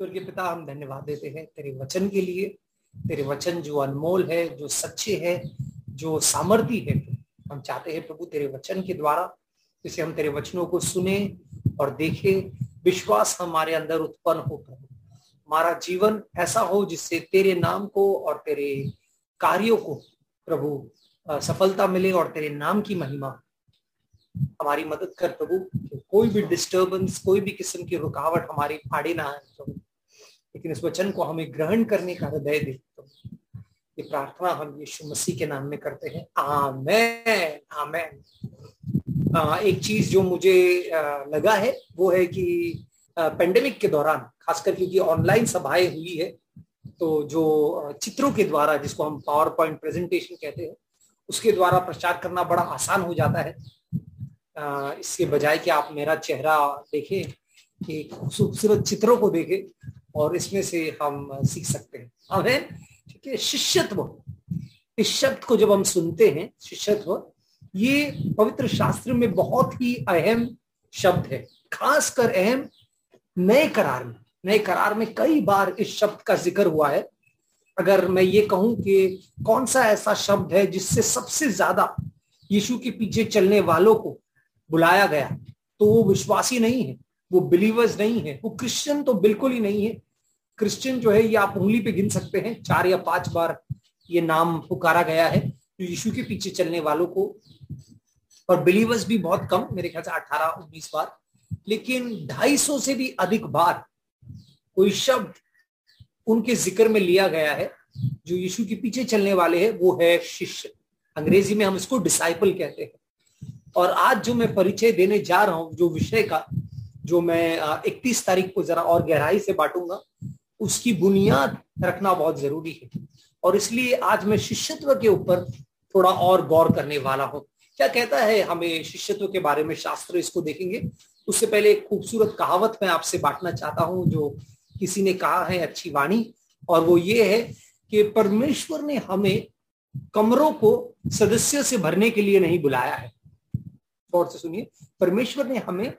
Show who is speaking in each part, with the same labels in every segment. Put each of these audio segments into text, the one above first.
Speaker 1: स्वर्गीय पिता, हम धन्यवाद देते हैं तेरे वचन के लिए। तेरे वचन जो अनमोल है, जो सच्चे है, जो सामर्थ्य है, हम चाहते हैं प्रभु तेरे वचन के द्वारा जिसे हम तेरे वचनों को सुने और देखे। विश्वास हमारे अंदर उत्पन्न हो प्रभु। हमारा जीवन ऐसा हो जिससे तेरे नाम को और तेरे कार्यों को प्रभु सफलता मिले और तेरे नाम की महिमा। हमारी मदद कर प्रभु कोई भी डिस्टरबेंस कोई भी किस्म की रुकावट हमारी फाड़े ना आए प्रभु। लेकिन इस वचन को हमें ग्रहण करने का हृदय दे प्रभु ये प्रार्थना हम यीशु मसीह के नाम में करते हैं। आमेन आमेन। एक चीज़ जो मुझे लगा है, वो है कि पेंडेमिक के दौरान, खासकर क्योंकि ऑनलाइन सभाएँ हुई है तो जो चित्रों के द्वारा, जिसको हम पावर पॉइंट प्रेजेंटेशन कहते हैं, उसके द्वारा प्रचार करना बड़ा आसान हो जाता है। इसके बजाय कि आप मेरा चेहरा देखें, कि खूबसूरत चित्रों को देखें और इसमें से हम सीख सकते हैं। हमें ठीक है, शिष्यत्व। इस शब्द को जब हम सुनते हैं, शिष्यत्व, ये पवित्र शास्त्र में बहुत ही अहम शब्द है। खासकर अहम नए करार में। नए करार में कई बार इस शब्द का ज़िक्र हुआ है। अगर मैं ये कहूँ कि कौन सा ऐसा शब्द है जिससे सबसे ज़्यादा यीशु के पीछे चलने वालों को बुलाया गया तो वो विश्वासी नहीं है। वो बिलीवर्स नहीं है, वो क्रिश्चियन तो बिल्कुल ही नहीं है। क्रिश्चियन जो है, ये आप उंगली पे गिन सकते हैं, चार या पाँच बार ये नाम पुकारा गया है तो यीशु के पीछे चलने वालों को। और बिलीवर्स भी बहुत कम, मेरे ख्याल से अठारह, उन्नीस बार। लेकिन ढाई सौ से भी अधिक बार कोई शब्द उनके ज़िक्र में लिया गया है, जो यीशु के पीछे चलने वाले हैं, वो है शिष्य। अंग्रेज़ी में हम इसको डिसाइपल कहते हैं। और आज जो मैं परिचय देने जा रहा हूँ, जो विषय का जो मैं 31 तारीख को जरा और गहराई से बांटूँगा, उसकी बुनियाद रखना बहुत ज़रूरी है। और इसलिए आज मैं शिष्यत्व के ऊपर थोड़ा और गौर करने वाला हूँ। क्या कहता है हमें शिष्यत्व के बारे में? शास्त्र इसको देखेंगे। उससे पहले एक खूबसूरत कहावत मैं आपसे बांटना चाहता हूँ, जो किसी ने कहा है, अच्छी वाणी। और वो ये है कि परमेश्वर ने हमें कमरों को सदस्य से भरने के लिए नहीं बुलाया है। गौर से सुनिए। परमेश्वर ने हमें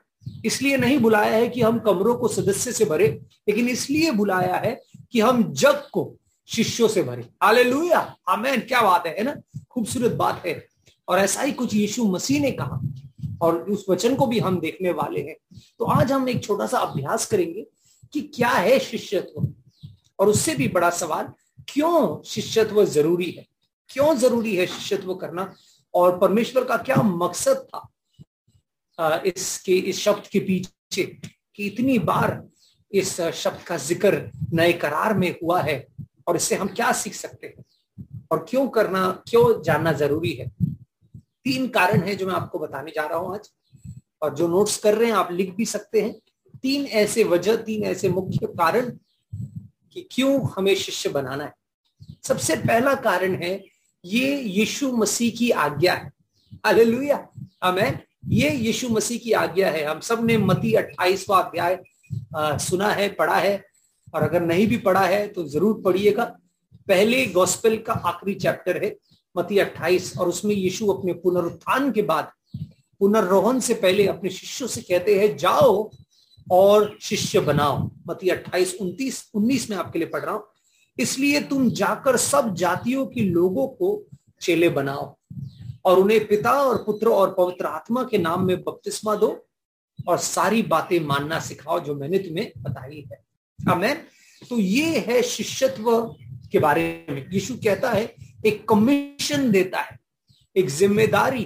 Speaker 1: इसलिए नहीं बुलाया है कि हम कमरों को सदस्य से भरे, लेकिन इसलिए बुलाया है कि हम जग को शिष्यों से भरे। आले लुया हमें क्या बात है ना? खूबसूरत बात है। और ऐसा ही कुछ यीशु मसीह ने कहा, और उस वचन को भी हम देखने वाले हैं। तो आज हम एक छोटा सा अभ्यास करेंगे कि क्या है शिष्यत्व। और उससे भी बड़ा सवाल, क्यों शिष्यत्व ज़रूरी है? क्यों ज़रूरी है शिष्यत्व करना? और परमेश्वर का क्या मकसद था? इसके, इस शब्द के पीछे कि इतनी बार इस शब्द का ज़िक्र नए करार में हुआ है और इससे हम क्या सीख सकते हैं? और क्यों करना, क्यों जानना ज़रूरी है? तीन कारण है जो मैं आपको बताने जा रहा हूँ आज। और जो नोट्स कर रहे हैं, आप लिख भी सकते हैं। तीन ऐसे वजह, तीन ऐसे मुख्य कारण कि क्यों हमें शिष्य बनाना है। सबसे पहला कारण है, ये यीशु मसीह की आज्ञा है। अलेलुया हमें ये यीशु मसीह की आज्ञा है। हम सबने मती अट्ठाईसवा अध्याय सुना है, पढ़ा है। और अगर नहीं भी पढ़ा है तो ज़रूर पढ़िएगा। पहले गॉस्पेल का आखिरी चैप्टर है, मती अट्ठाईस। और उसमें यीशु अपने पुनरुत्थान के बाद पुनर्रोहन से पहले अपने शिष्यों से कहते हैं, जाओ और शिष्य बनाओ। मती अट्ठाईस, उन्तीस, उन्नीस में आपके लिए पढ़ रहा हूँ। इसलिए तुम जाकर सब जातियों के लोगों को चेले बनाओ। और उन्हें पिता और पुत्र और पवित्र आत्मा के नाम में बपतिस्मा दो और सारी बातें मानना सिखाओ जो मैंने तुम्हें बताई है। अमेन तो ये है शिष्यत्व के बारे में। यीशु कहता है, एक कमीशन देता है, एक ज़िम्मेदारी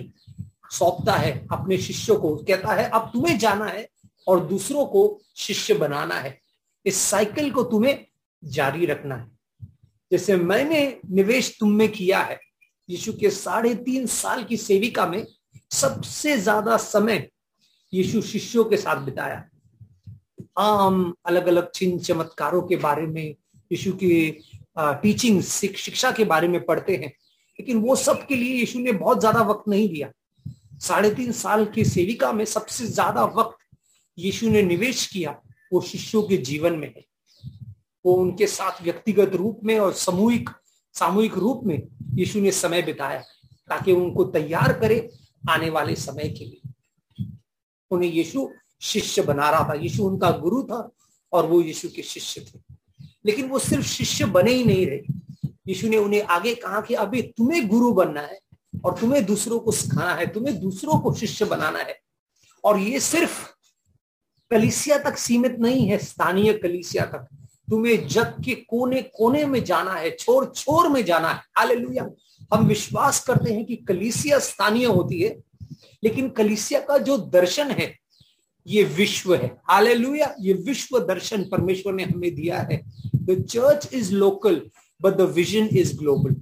Speaker 1: सौंपता है अपने शिष्यों को। कहता है, अब तुम्हें जाना है और दूसरों को शिष्य बनाना है। इस साइकिल को तुम्हें जारी रखना है। जैसे मैंने निवेश तुम में किया है यीशु के साढ़े तीन साल की सेविका में सबसे ज़्यादा समय यीशु शिष्यों के साथ बिताया। हम अलग अलग चिन्ह चमत्कारों के बारे में, यीशु की टीचिंग शिक्षा के बारे में पढ़ते हैं, लेकिन वो सब के लिए यीशु ने बहुत ज़्यादा वक्त नहीं दिया। साढ़े तीन साल की सेविका में सबसे ज़्यादा वक्त यीशु ने निवेश किया वो शिष्यों के जीवन में है। वो उनके साथ व्यक्तिगत रूप में और सामूहिक सामूहिक रूप में यीशु ने समय बिताया ताकि उनको तैयार करे आने वाले समय के लिए। उन्हें यीशु शिष्य बना रहा था। यीशु उनका गुरु था और वो यीशु के शिष्य थे। लेकिन वो सिर्फ़ शिष्य बने ही नहीं रहे। यीशु ने उन्हें आगे कहा कि अभी तुम्हें गुरु बनना है और तुम्हें दूसरों को सिखाना है, तुम्हें दूसरों को शिष्य बनाना है। और ये सिर्फ़ कलिसिया तक सीमित नहीं है, स्थानीय कलिसिया तक। तुम्हें जग के कोने कोने में जाना है छोर छोर में जाना है। हालेलुया हम विश्वास करते हैं कि कलिसिया स्थानीय होती है, लेकिन कलिसिया का जो दर्शन है, ये विश्व है। हालेलुया ये विश्व दर्शन परमेश्वर ने हमें दिया है। The church is local but the vision is global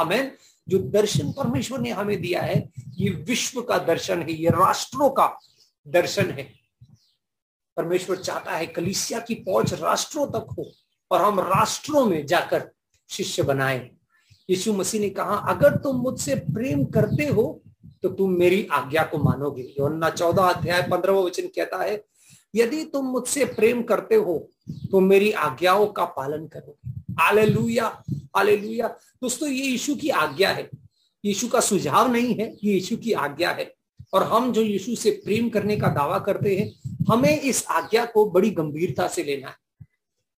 Speaker 1: हमें जो दर्शन परमेश्वर ने हमें दिया है, ये विश्व का दर्शन है, ये राष्ट्रों का दर्शन है। परमेश्वर चाहता है कलिसिया की पहुँच राष्ट्रों तक हो और हम राष्ट्रों में जाकर शिष्य बनाए। यीशु मसीह ने कहा, अगर तुम मुझसे प्रेम करते हो तो तुम मेरी आज्ञा को मानोगे। योना चौदह अध्याय पंद्रह वचन कहता है, यदि तुम मुझसे प्रेम करते हो तो मेरी आज्ञाओं का पालन करोगे। आले लुया दोस्तों, ये यीशु की आज्ञा है। यीशु का सुझाव नहीं है, ये यीशु की आज्ञा है। और हम जो यीशु से प्रेम करने का दावा करते हैं, हमें इस आज्ञा को बड़ी गंभीरता से लेना है।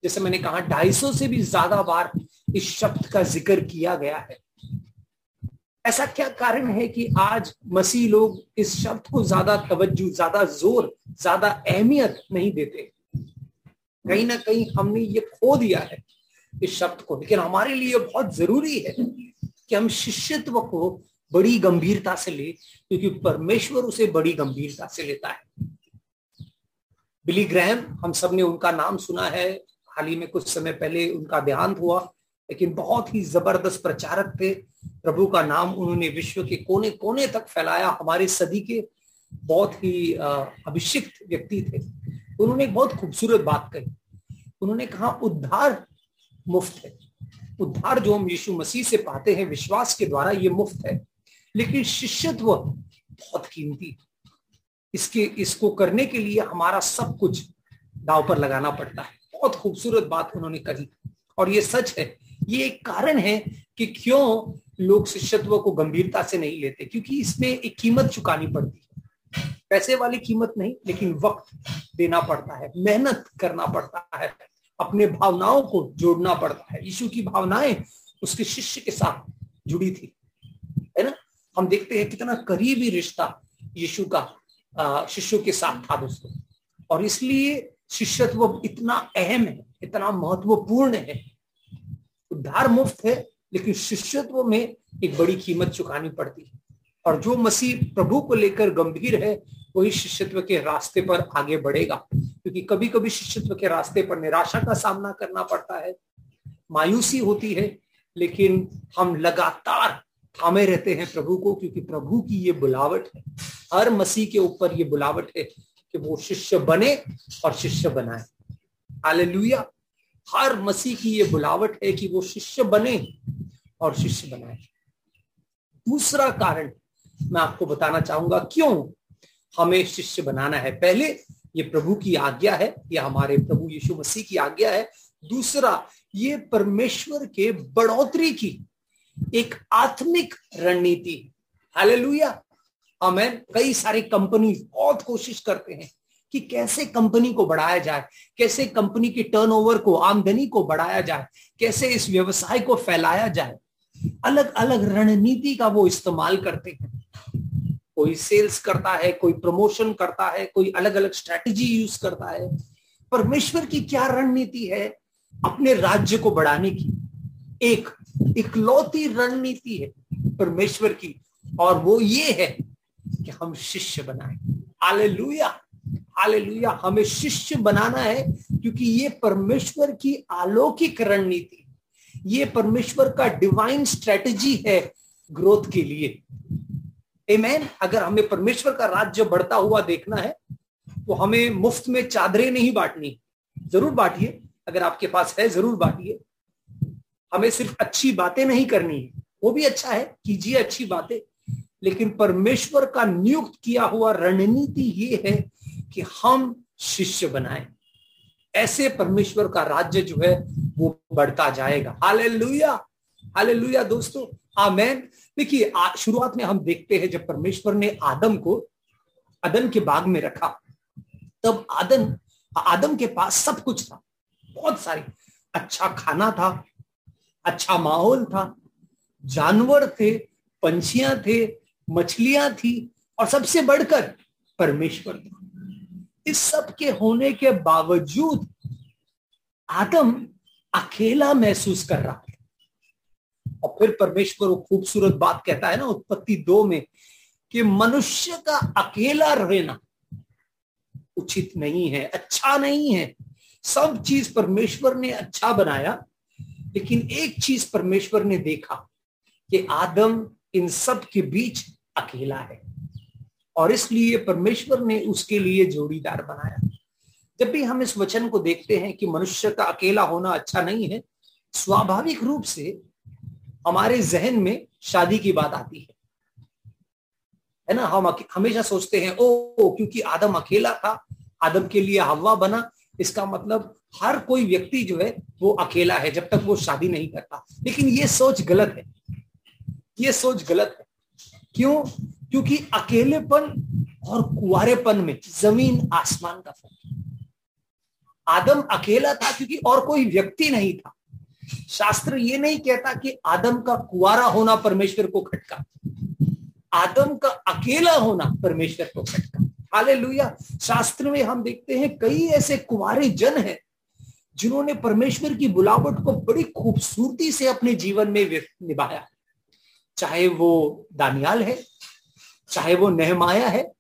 Speaker 1: जैसे मैंने कहा, ढाई से भी ज़्यादा बार इस शब्द का ज़िक्र किया गया है। ऐसा क्या कारण है कि आज मसीह लोग इस शब्द को ज़्यादा तवज्जो, ज़्यादा ज़ोर, ज़्यादा अहमियत नहीं देते? कहीं ना कहीं हमने ये खो दिया है इस शब्द को। लेकिन हमारे लिए बहुत ज़रूरी है कि हम शिष्यत्व को बड़ी गंभीरता से ले, क्योंकि परमेश्वर उसे बड़ी गंभीरता से लेता है। बिली ग्रैम हम सबने उनका नाम सुना है। हाल ही में कुछ समय पहले उनका देहांत हुआ, लेकिन बहुत ही ज़बरदस्त प्रचारक थे। प्रभु का नाम उन्होंने विश्व के कोने कोने तक फैलाया। हमारे सदी के बहुत ही अभिषिक्त व्यक्ति थे। उन्होंने एक बहुत खूबसूरत बात कही। उन्होंने कहा, उद्धार मुफ़्त है। उद्धार जो हम यीशु मसीह से पाते हैं, विश्वास के द्वारा ये मुफ़्त है। लेकिन शिष्यत्व बहुत कीमती। इसके, इसको करने के लिए हमारा सब कुछ दाव पर लगाना पड़ता है। बहुत खूबसूरत बात उन्होंने कही। और ये सच है। ये एक कारण है कि क्यों लोग शिष्यत्व को गंभीरता से नहीं लेते? क्योंकि इसमें एक कीमत चुकानी पड़ती है। पैसे वाली कीमत नहीं, लेकिन वक्त देना पड़ता है, मेहनत करना पड़ता है, अपने भावनाओं को जोड़ना पड़ता है। यीशु की भावनाएँ उसके शिष्य के साथ जुड़ी थी। है ना? हम देखते हैं कितना करीबी रिश्ता यीशु का शिष्यों के साथ था दोस्तों। और इसलिए शिष्यत्व इतना अहम है, इतना महत्वपूर्ण है। उद्धार मुफ़्त है, लेकिन शिष्यत्व में एक बड़ी कीमत चुकानी पड़ती है। और जो मसीह प्रभु को लेकर गंभीर है, वही शिष्यत्व के रास्ते पर आगे बढ़ेगा। क्योंकि कभी कभी शिष्यत्व के रास्ते पर निराशा का सामना करना पड़ता है, मायूसी होती है, लेकिन हम लगातार थामे रहते हैं प्रभु को, क्योंकि प्रभु की ये बुलावट है। हर मसीह के ऊपर ये बुलावट है कि वो शिष्य बने और शिष्य बनाए। हालेलुया। हर मसीह की ये बुलावट है कि वो शिष्य बने और शिष्य बनाए। दूसरा कारण मैं आपको बताना चाहूँगा, क्यों हमें शिष्य बनाना है? पहले ये प्रभु की आज्ञा है, ये हमारे प्रभु यीशु मसीह की आज्ञा है। दूसरा, ये परमेश्वर के बढ़ोतरी की एक आत्मिक रणनीति। हालेलुया। हमें कई सारी कंपनी बहुत कोशिश करते हैं कि कैसे कंपनी को बढ़ाया जाए, कैसे कंपनी की टर्नओवर को, आमदनी को बढ़ाया जाए, कैसे इस व्यवसाय को फैलाया जाए। अलग अलग रणनीति का वो इस्तेमाल करते हैं। कोई सेल्स करता है, कोई प्रमोशन करता है, कोई अलग अलग स्ट्रेटजी यूज़ करता है। परमेश्वर की क्या रणनीति है अपने राज्य को बढ़ाने की? एक इकलौती रणनीति है परमेश्वर की, और वो ये है कि हम शिष्य बनाए। आले हालेलुया। हमें शिष्य बनाना है क्योंकि ये परमेश्वर की अलौकिक रणनीति ये परमेश्वर का डिवाइन स्ट्रेटजी है ग्रोथ के लिए। एमेन अगर हमें परमेश्वर का राज्य बढ़ता हुआ देखना है तो हमें मुफ़्त में चादरें नहीं बांटनी। ज़रूर बांटिए। अगर आपके पास है, ज़रूर बांटिए। हमें सिर्फ़ अच्छी बातें नहीं करनी है। वो भी अच्छा है, कीजिए अच्छी बातें। लेकिन परमेश्वर का नियुक्त किया हुआ रणनीति ये है कि हम शिष्य बनाए। ऐसे परमेश्वर का राज्य जो है, वो बढ़ता जाएगा। हाले लुया हाले लुया दोस्तों! आमेन! देखिए शुरुआत में हम देखते हैं, जब परमेश्वर ने आदम को अदन के बाग में रखा, तब आदन आदम के पास सब कुछ था। बहुत सारी अच्छा खाना था अच्छा माहौल था। जानवर थे, पंछियाँ थे, मछलियाँ थी और सबसे बढ़कर परमेश्वर था। इस सब के होने के बावजूद आदम अकेला महसूस कर रहा था। और फिर परमेश्वर वो खूबसूरत बात कहता है ना उत्पत्ति दो में कि मनुष्य का अकेला रहना उचित नहीं है अच्छा नहीं है। सब चीज़ परमेश्वर ने अच्छा बनाया लेकिन एक चीज़ परमेश्वर ने देखा कि आदम इन सब के बीच अकेला है। और इसलिए परमेश्वर ने उसके लिए जोड़ीदार बनाया। जब भी हम इस वचन को देखते हैं कि मनुष्य का अकेला होना अच्छा नहीं है स्वाभाविक रूप से हमारे जहन में शादी की बात आती है। है ना? हम हमेशा सोचते हैं ओ, ओ क्योंकि आदम अकेला था आदम के लिए हवा बना इसका मतलब हर कोई व्यक्ति जो है, वो अकेला है, जब तक वो शादी नहीं करता। लेकिन ये सोच गलत है। ये सोच गलत है। क्यों? क्योंकि अकेलेपन और कुआरेपन में ज़मीन आसमान का फ़र्क आदम अकेला था क्योंकि और कोई व्यक्ति नहीं था। शास्त्र ये नहीं कहता कि आदम का कुआरा होना परमेश्वर को खटका। आदम का अकेला होना परमेश्वर को खटका। हाले शास्त्र में हम देखते हैं कई ऐसे कुआरे जन हैं जिन्होंने परमेश्वर की बुलावट को बड़ी खूबसूरती से अपने जीवन में निभाया। चाहे वो दानियाल है, चाहे वो नहमाया है,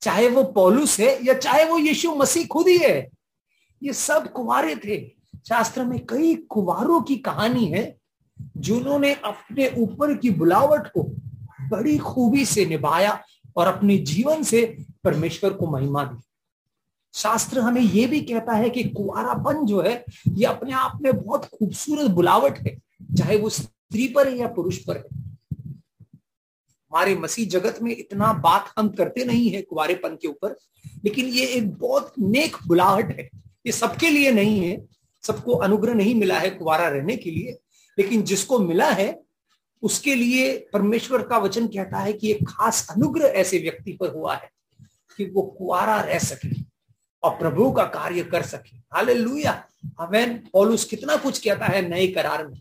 Speaker 1: चाहे वो पौलुस है, या चाहे वो यीशु मसीह खुद ही है, ये सब कुमारे थे। शास्त्र में कई कुमारों की कहानी है जिन्होंने अपने ऊपर की बुलावट को बड़ी खूबी से निभाया और अपने जीवन से परमेश्वर को महिमा दी। शास्त्र हमें यह भी कहता है कि कुआरापन जो है, ये अपने आप में बहुत खूबसूरत बुलावट है, चाहे वो स्त्री पर है या पुरुष पर है। हमारे मसीह जगत में इतना बात हम करते नहीं है कुआरेपन के ऊपर, लेकिन ये एक बहुत नेक बुलाहट है। ये सबके लिए नहीं है, सबको अनुग्रह नहीं मिला है कुआरा रहने के लिए, लेकिन जिसको मिला है, उसके लिए परमेश्वर का वचन कहता है कि एक खास अनुग्रह ऐसे व्यक्ति पर हुआ है। कि वो कुआरा रह सके और प्रभु का कार्य कर सके। हाले लुया हमें पॉलुस कितना कुछ कहता है नए करार में।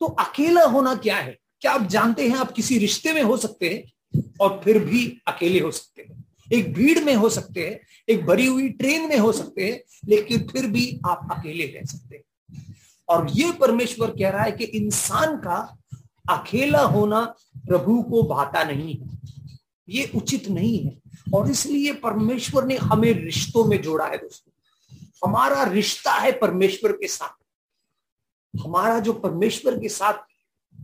Speaker 1: तो अकेला होना क्या है? क्या आप जानते हैं आप किसी रिश्ते में हो सकते हैं और फिर भी अकेले हो सकते हैं? एक भीड़ में हो सकते हैं, एक भरी हुई ट्रेन में हो सकते हैं, लेकिन फिर भी आप अकेले रह सकते हैं। और ये परमेश्वर कह रहा है कि इंसान का अकेला होना प्रभु को भाता नहीं है। ये उचित नहीं है। और इसलिए परमेश्वर ने हमें रिश्तों में जोड़ा है दोस्तों। हमारा रिश्ता है परमेश्वर के साथ। हमारा जो परमेश्वर के साथ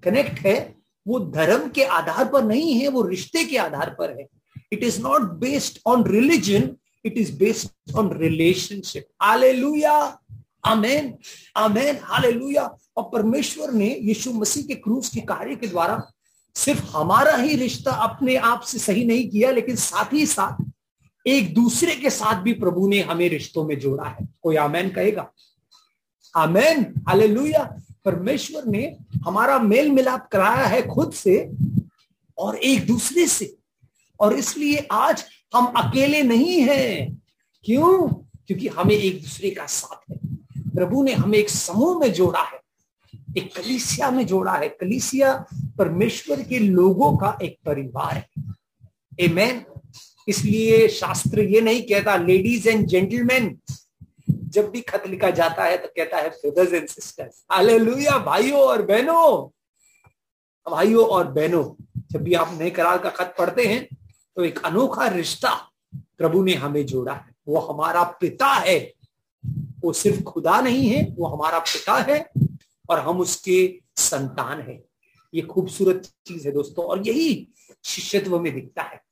Speaker 1: कनेक्ट है, वो धर्म के आधार पर नहीं है, वो रिश्ते के आधार पर है। It is not based on religion it is based on relationship आले हालेलुया आमेन आमेन हालेलुया और परमेश्वर ने यीशु मसीह के क्रूस के कार्य के द्वारा सिर्फ़ हमारा ही रिश्ता अपने आप से सही नहीं किया, लेकिन साथ ही साथ एक दूसरे के साथ भी प्रभु ने हमें रिश्तों में जोड़ा है। कोई आमैन कहेगा? Amen, hallelujah. परमेश्वर ने हमारा मेल मिलाप कराया है खुद से और एक दूसरे से। और इसलिए आज हम अकेले नहीं हैं। क्यों? क्योंकि हमें एक दूसरे का साथ है। प्रभु ने हमें एक समूह में जोड़ा है। एक कलिसिया में जोड़ा है। कलिसिया परमेश्वर के लोगों का एक परिवार है। एमेन इसलिए शास्त्र ये नहीं कहता लेडीज़ एंड जेंटलमैन जब भी खत लिखा जाता है तो कहता है ब्रदर्स एंड सिस्टर्स हालेलुया भाइयों और बहनों। भाइयों और बहनों, जब भी आप नए करार का खत पढ़ते हैं तो एक अनोखा रिश्ता प्रभु ने हमें जोड़ा है। वो हमारा पिता है। वो सिर्फ़ खुदा नहीं है, वो हमारा पिता है। और हम उसके संतान है। ये खूबसूरत चीज़ है दोस्तों, और यही शिष्यत्व में दिखता है।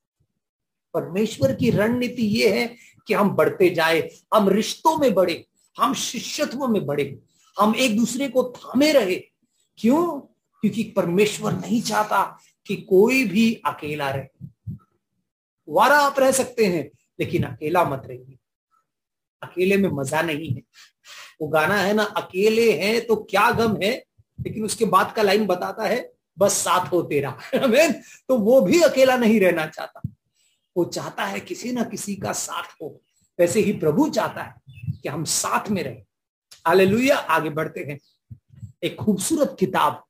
Speaker 1: परमेश्वर की रणनीति ये है कि हम बढ़ते जाए, हम रिश्तों में बढ़े, हम शिष्यत्व में बढ़े, हम एक दूसरे को थामे रहे। क्यों? क्योंकि परमेश्वर नहीं चाहता कि कोई भी अकेला रहे। वारा आप रह सकते हैं, लेकिन अकेला मत रहिए। अकेले में मज़ा नहीं है। वो गाना है ना, अकेले हैं तो क्या गम है? लेकिन उसके बाद का लाइन बताता है, बस साथ हो तेरा। तो वो भी अकेला नहीं रहना चाहता। वो चाहता है किसी ना किसी का साथ हो। वैसे ही प्रभु चाहता है कि हम साथ में रहें। हालेलुया आगे बढ़ते हैं। एक खूबसूरत किताब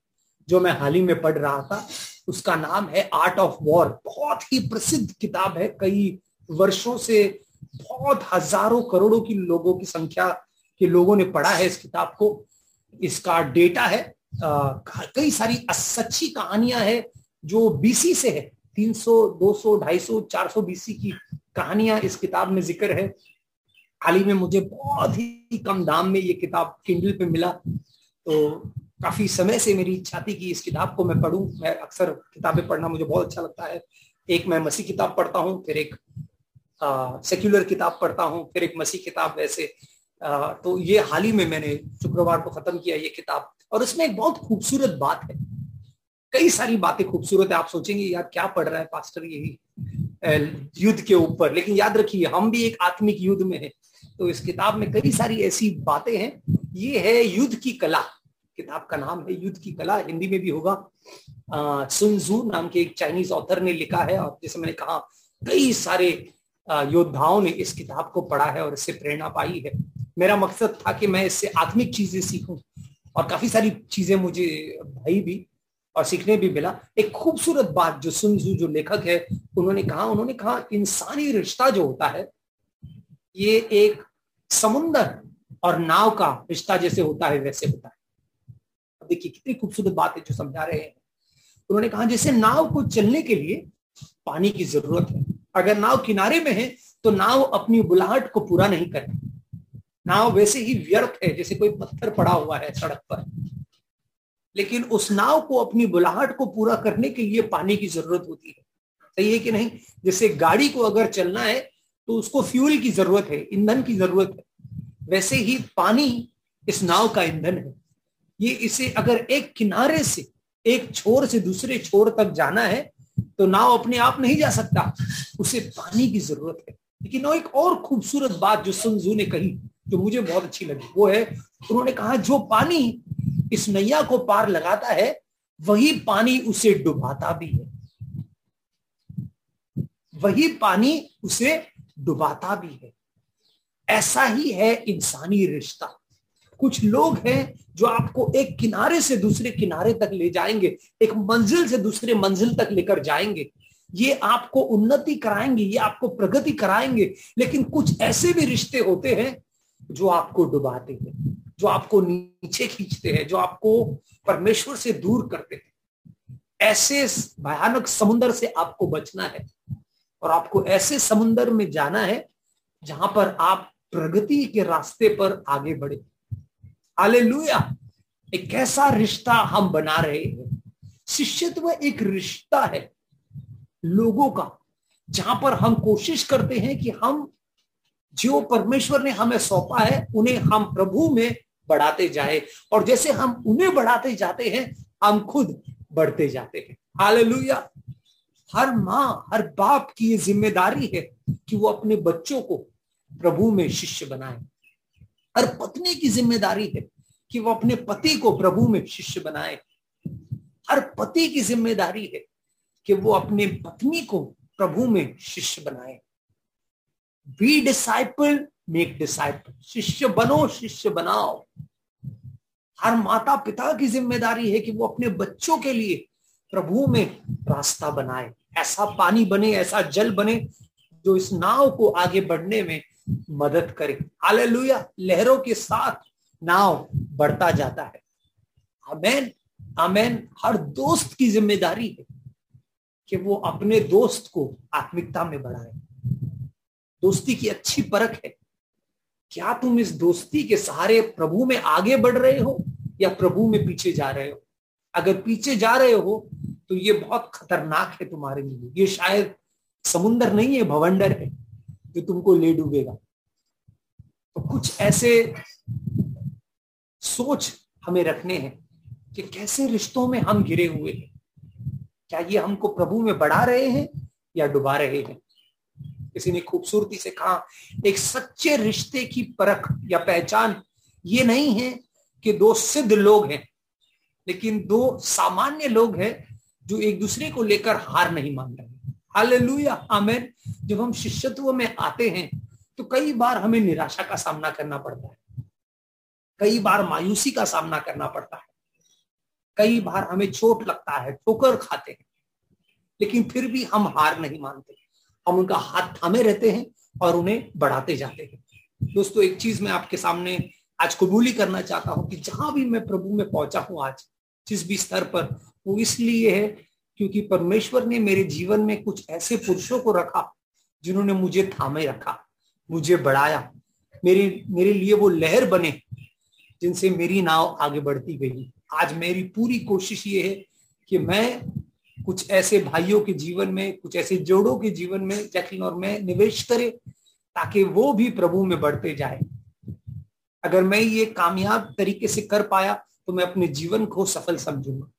Speaker 1: जो मैं हाल ही में पढ़ रहा था, उसका नाम है आर्ट ऑफ़ वॉर बहुत ही प्रसिद्ध किताब है। कई वर्षों से बहुत हज़ारों करोड़ों की लोगों की संख्या के लोगों ने पढ़ा है इस किताब को इसका डेटा है कई सारी सच्ची कहानियाँ हैं जो बीसी से है। 300, 200, 250, 400 बीसी की कहानियाँ इस किताब में ज़िक्र है। हाल ही में मुझे बहुत ही कम दाम में ये किताब किंडल पे मिला। तो काफ़ी समय से मेरी इच्छा थी कि इस किताब को मैं पढ़ूं। मैं अक्सर किताबें पढ़ना मुझे बहुत अच्छा लगता है। एक मैं मसीह किताब पढ़ता हूँ फिर एक सेक्युलर किताब पढ़ता हूँ फिर एक मसीह किताब वैसे तो ये हाल ही में मैंने शुक्रवार को खत्म किया ये किताब। और इसमें एक बहुत खूबसूरत बात है। कई सारी बातें खूबसूरत है, आप सोचेंगे, यार, क्या पढ़ रहा है पास्टर यही? युद्ध के ऊपर। लेकिन याद रखिए, हम भी एक आत्मिक युद्ध में है। तो इस किताब में कई सारी ऐसी बातें हैं। ये है युद्ध की कला। किताब का नाम है युद्ध की कला। हिंदी में भी होगा। सुनजू नाम के एक चाइनीज़ ऑथर ने लिखा है। और जैसे मैंने कहा, कई सारे योद्धाओं ने इस किताब को पढ़ा है और इससे प्रेरणा पाई है। मेरा मकसद था कि मैं इससे आत्मिक चीज़ें सीखूं। और काफ़ी सारी चीज़ें मुझे भाई भी और सीखने भी मिला। एक खूबसूरत बात जो सुनजू जो लेखक है, उन्होंने कहा उन्होंने कहा, इंसानी रिश्ता जो होता है, ये एक समुन्दर और नाव का रिश्ता जैसे होता है, वैसे होता है। अब देखिए, कितनी खूबसूरत बात है जो समझा रहे हैं। उन्होंने कहा, जैसे नाव को चलने के लिए पानी की ज़रूरत है। अगर नाव किनारे में है तो नाव अपनी बुलाहट को पूरा नहीं करती। नाव वैसे ही व्यर्थ है, जैसे कोई पत्थर पड़ा हुआ है सड़क पर। लेकिन उस नाव को, अपनी बुलाहट को पूरा करने के लिए पानी की ज़रूरत होती है। सही है कि नहीं? जैसे गाड़ी को अगर चलना है तो उसको फ्यूल की ज़रूरत है, ईंधन की ज़रूरत है। वैसे ही पानी इस नाव का ईंधन है। ये इसे अगर एक किनारे से, एक छोर से दूसरे छोर तक जाना है तो नाव अपने आप नहीं जा सकता। उसे पानी की ज़रूरत है। लेकिन एक और खूबसूरत बात जो सुनजू ने कही जो मुझे बहुत अच्छी लगी। वो है, उन्होंने कहा, जो पानी इस नैया को पार लगाता है, वही पानी उसे डुबाता भी है। वही पानी उसे डुबाता भी है। ऐसा ही है इंसानी रिश्ता। कुछ लोग हैं जो आपको एक किनारे से दूसरे किनारे तक ले जाएँगे, एक मंजिल से दूसरे मंजिल तक लेकर जाएँगे। ये आपको उन्नति कराएँगे, ये आपको प्रगति कराएँगे। लेकिन कुछ ऐसे भी रिश्ते होते हैं जो आपको डुबाते हैं, जो आपको नीचे खींचते हैं, जो आपको परमेश्वर से दूर करते हैं। ऐसे भयानक समुन्दर से आपको बचना है और आपको ऐसे समुन्दर में जाना है जहाँ पर आप प्रगति के रास्ते पर आगे बढ़े। आले एक ऐसा रिश्ता हम बना रहे हैं। शिष्यत्व एक रिश्ता है लोगों का, जहाँ पर हम कोशिश करते हैं कि हम जो परमेश्वर ने हमें सौंपा है, उन्हें हम प्रभु में बढ़ाते जाए। और जैसे हम उन्हें बढ़ाते जाते हैं, हम खुद बढ़ते जाते हैं। हालेलुया। हर माँ, हर बाप की ये ज़िम्मेदारी है कि वो अपने बच्चों को प्रभु में शिष्य बनाए। हर पत्नी की ज़िम्मेदारी है कि वो अपने पति को प्रभु में शिष्य बनाए। हर पति की ज़िम्मेदारी है कि वो अपने पत्नी को प्रभु में शिष्य बनाए। बी डिसाइपल मेक डिसाइपल शिष्य बनो, शिष्य बनाओ। हर माता पिता की ज़िम्मेदारी है कि वो अपने बच्चों के लिए प्रभु में रास्ता बनाए। ऐसा पानी बने, ऐसा जल बने, जो इस नाव को आगे बढ़ने में मदद करे। हालेलुया! लहरों के साथ नाव बढ़ता जाता है। अमेन अमेन हर दोस्त की ज़िम्मेदारी है कि वो अपने दोस्त को आत्मिकता में बढ़ाए। दोस्ती की अच्छी परख है। क्या तुम इस दोस्ती के सहारे प्रभु में आगे बढ़ रहे हो या प्रभु में पीछे जा रहे हो? अगर पीछे जा रहे हो तो ये बहुत खतरनाक है तुम्हारे लिए। ये शायद समुंदर नहीं है, भवंडर है, जो तुमको ले डूबेगा। तो कुछ ऐसे सोच हमें रखने हैं कि कैसे रिश्तों में हम घिरे हुए हैं। क्या ये हमको प्रभु में बढ़ा रहे हैं या डुबा रहे हैं? किसी ने खूबसूरती से कहा, एक सच्चे रिश्ते की परख या पहचान ये नहीं है कि दो सिद्ध लोग हैं, लेकिन दो सामान्य लोग हैं जो एक दूसरे को लेकर हार नहीं मान रहे हालेलुया जब हम शिष्यत्व में आते हैं तो कई बार हमें निराशा का सामना करना पड़ता है। कई बार मायूसी का सामना करना पड़ता है। कई बार हमें चोट लगता है, ठोकर खाते हैं, लेकिन फिर भी हम हार नहीं मानते। हम उनका हाथ थामे रहते हैं और उन्हें बढ़ाते जाते हैं। दोस्तों, एक चीज़ मैं आपके सामने आज कबूली करना चाहता हूँ कि जहाँ भी मैं प्रभु में पहुँचा हूँ आज, जिस भी स्तर पर, वो इसलिए है क्योंकि परमेश्वर ने मेरे जीवन में कुछ ऐसे पुरुषों को रखा जिन्होंने मुझे थामे रखा, मुझे बढ़ाया। मेरे मेरे लिए वो लहर बने जिनसे मेरी नाव आगे बढ़ती गई। आज मेरी पूरी कोशिश ये है कि मैं कुछ ऐसे भाइयों के जीवन में, कुछ ऐसे जोड़ों के जीवन में, जैकलिन और मैं निवेश करे ताकि वो भी प्रभु में बढ़ते जाए। अगर मैं ये कामयाब तरीके से कर पाया तो मैं अपने जीवन को सफल समझूँगा।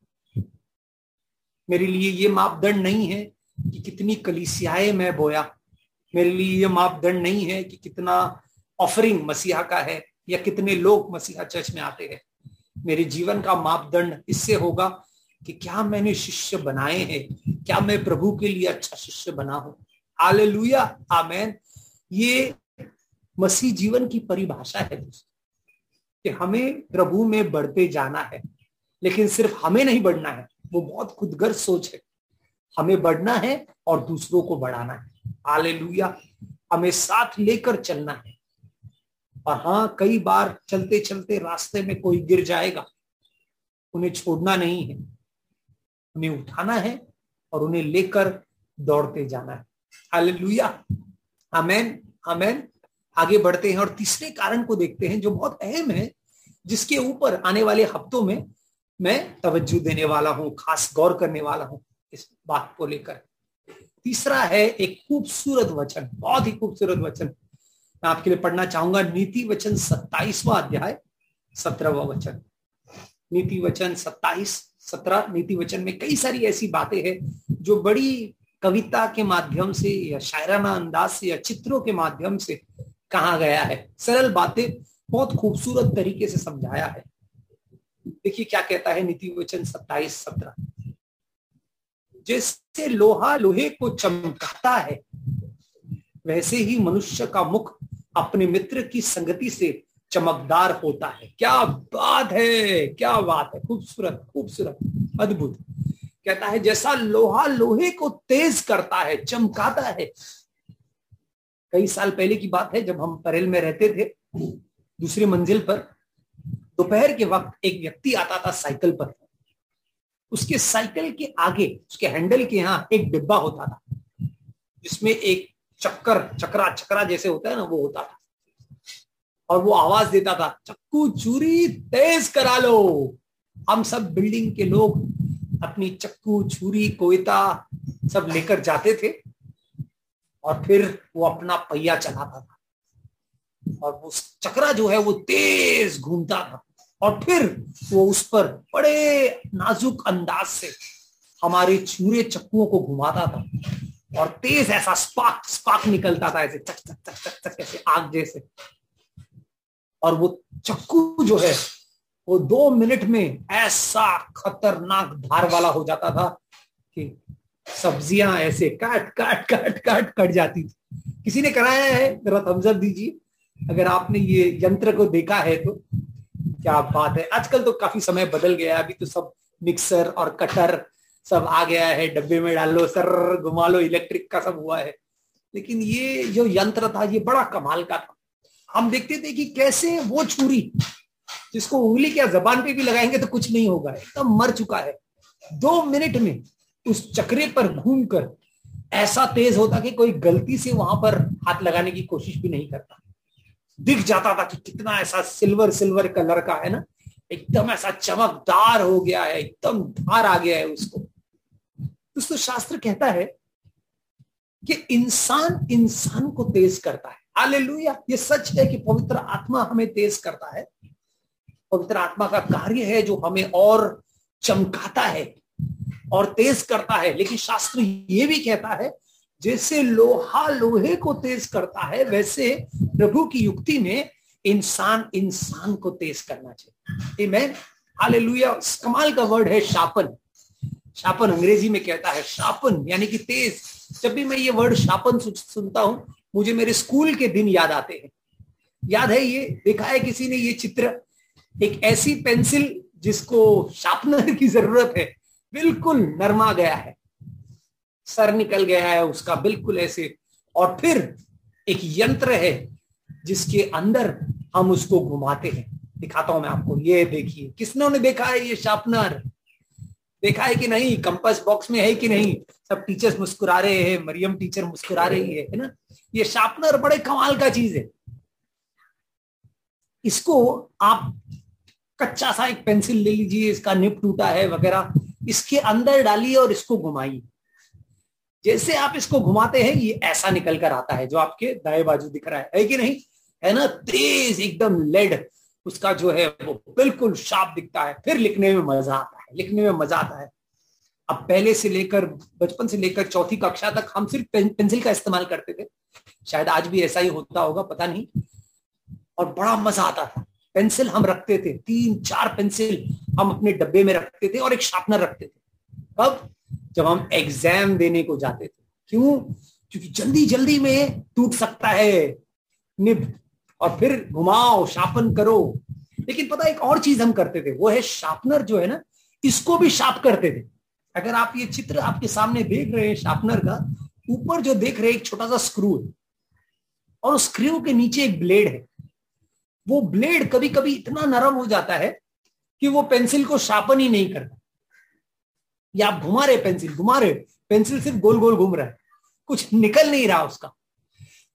Speaker 1: मेरे लिए ये मापदंड नहीं है कि कितनी कलिसियाएँ मैं बोया। मेरे लिए ये मापदंड नहीं है कि कितना ऑफरिंग मसीहा का है या कितने लोग मसीहा चर्च में आते हैं। मेरे जीवन का मापदंड इससे होगा कि क्या मैंने शिष्य बनाए हैं? क्या मैं प्रभु के लिए अच्छा शिष्य बना हूँ? Hallelujah, amen. ये मसीह जीवन की परिभाषा है कि हमें प्रभु में बढ़ते जाना है, लेकिन सिर्फ़ हमें नहीं बढ़ना है, वो बहुत खुदगर सोच है। हमें बढ़ना है और दूसरों को बढ़ाना है। हालेलुया, हमें साथ लेकर चलना है। और हाँ कई बार चलते चलते रास्ते में कोई गिर जाएगा, उन्हें छोड़ना नहीं है। उन्हें उठाना है और उन्हें लेकर दौड़ते जाना है। हालेलुया। Amen amen. आगे बढ़ते हैं और तीसरे कारण को देखते हैं जो बहुत अहम है, जिसके ऊपर आने वाले हफ्तों में मैं तवज्जो देने वाला हूँ, खास गौर करने वाला हूँ इस बात को लेकर। तीसरा है एक खूबसूरत वचन, बहुत ही खूबसूरत वचन। मैं आपके लिए पढ़ना चाहूँगा, नीति वचन सत्ताईसवा अध्याय, सत्रहवा वचन। नीति वचन सत्ताईस सत्रह नीति वचन में कई सारी ऐसी बातें हैं जो बड़ी कविता के माध्यम से या शायराना अंदाज से या चित्रों के माध्यम से कहा गया है। सरल बातें बहुत खूबसूरत तरीके से समझाया है। देखिए क्या कहता है नीति वचन सत्ताईस सत्रह। जैसे लोहा लोहे को चमकाता है, वैसे ही मनुष्य का मुख अपने मित्र की संगति से चमकदार होता है। क्या बात है, क्या बात है। खूबसूरत खूबसूरत, अद्भुत। कहता है, जैसा लोहा लोहे को तेज करता है, चमकाता है। कई साल पहले की बात है, जब हम परेल में रहते थे, दूसरी मंजिल पर, दोपहर के वक्त एक व्यक्ति आता था साइकिल पर। उसके साइकिल के आगे, उसके हैंडल के यहाँ एक डिब्बा होता था, जिसमें एक चक्कर, चक्रा चक्रा जैसे होता है ना, वो होता था। और वो आवाज़ देता था, चक्कू छुरी तेज करा लो। हम सब बिल्डिंग के लोग अपनी चक्कू छुरी कोयता सब लेकर जाते थे और फिर वो अपना पहिया चलाता था। और वो चक्रा जो है वो तेज घूमता था। और फिर वो उस पर बड़े नाजुक अंदाज से हमारे चूरे चक्कुओं को घुमाता था और तेज ऐसा स्पार्क स्पार्क निकलता था ऐसे, चक चक चक चक चक, ऐसे आग जैसे। और वो चक्कू जो है, वो दो मिनट में ऐसा खतरनाक धार वाला हो जाता था कि सब्ज़ियाँ ऐसे काट काट काट काट, कट जाती थी। किसी ने कराया है? जरा थम्सअप दीजिए। अगर आपने ये यंत्र को देखा है तो क्या बात है। आजकल तो काफ़ी समय बदल गया अभी तो सब मिक्सर और कटर सब आ गया है। डब्बे में डाल लो सर घुमा लो इलेक्ट्रिक का सब हुआ है। लेकिन ये जो यंत्र था, ये बड़ा कमाल का था। हम देखते थे कि कैसे वो छुरी, जिसको उंगली क्या जबान पे भी लगाएँगे तो कुछ नहीं होगा, एकदम मर चुका है। दो मिनट में उस चक्रे पर घूमकर ऐसा तेज होता कि कोई गलती से वहाँ पर हाथ लगाने की कोशिश भी नहीं करता। दिख जाता था कि कितना ऐसा सिल्वर सिल्वर कलर का है ना, एकदम ऐसा चमकदार हो गया है, एकदम धार आ गया है उसको। दोस्तों शास्त्र कहता है कि इंसान इंसान को तेज करता है। हालेलुया। ये सच है कि पवित्र आत्मा हमें तेज करता है। पवित्र आत्मा का कार्य है जो हमें और चमकाता है और तेज करता है। लेकिन शास्त्र ये भी कहता है, जैसे लोहा लोहे को तेज करता है, वैसे प्रभु की युक्ति में इंसान इंसान को तेज करना चाहिए। मैं हालेलुया कमाल का वर्ड है शापन। शापन अंग्रेज़ी में कहता है शापन, यानी कि तेज। जब भी मैं ये वर्ड शापन सुनता हूँ मुझे मेरे स्कूल के दिन याद आते हैं। याद है ये? देखा है किसी ने ये चित्र? एक ऐसी पेंसिल जिसको शार्पनर की ज़रूरत है। बिल्कुल नरमा गया है। सर निकल गया है उसका, बिल्कुल ऐसे। और फिर एक यंत्र है जिसके अंदर हम उसको घुमाते हैं। दिखाता हूँ मैं आपको। ये देखिए, किसने देखा है ये शार्पनर? देखा है कि नहीं? कंपास बॉक्स में है कि नहीं? सब टीचर्स मुस्कुरा रहे हैं, मरियम टीचर मुस्कुरा रही है है ना? ये शार्पनर बड़े कमाल का चीज़ है। इसको आप कच्चा सा एक पेंसिल ले लीजिए इसका निप टूटा है वगैरह इसके अंदर डालिए और इसको घुमाइए। जैसे आप इसको घुमाते हैं ये ऐसा निकल कर आता है जो आपके दाएँ बाजू दिख रहा है, है कि नहीं? है ना? तेज एकदम लेड उसका जो है वो बिल्कुल शार्प दिखता है। फिर लिखने में मज़ा आता है लिखने में मज़ा आता है। अब पहले से लेकर बचपन से लेकर चौथी कक्षा तक हम सिर्फ़ पेंसिल का इस्तेमाल करते थे। शायद आज भी ऐसा ही होता होगा, पता नहीं। और बड़ा मज़ा आता था। पेंसिल हम रखते थे, तीन, चार पेंसिल हम अपने डब्बे में रखते थे और एक शार्पनर रखते थे। अब जब हम एग्ज़ाम देने को जाते थे, क्यों? क्योंकि जल्दी जल्दी में टूट सकता है निब, और फिर घुमाओ, शार्पन करो। लेकिन पता एक और चीज़ हम करते थे, वो है शार्पनर जो है ना, इसको भी शार्प करते थे। अगर आप ये चित्र आपके सामने देख रहे हैं शार्पनर का, ऊपर जो देख रहे हैं, एक छोटा सा स्क्रू है। और उस स्क्रू के नीचे एक ब्लेड है। वो ब्लेड कभी कभी इतना नरम हो जाता है कि वो पेंसिल को शार्पन ही नहीं करता। या आप घुमा रहे पेंसिल, घुमा रहे पेंसिल सिर्फ़ गोल गोल घूम रहा है, कुछ निकल नहीं रहा उसका।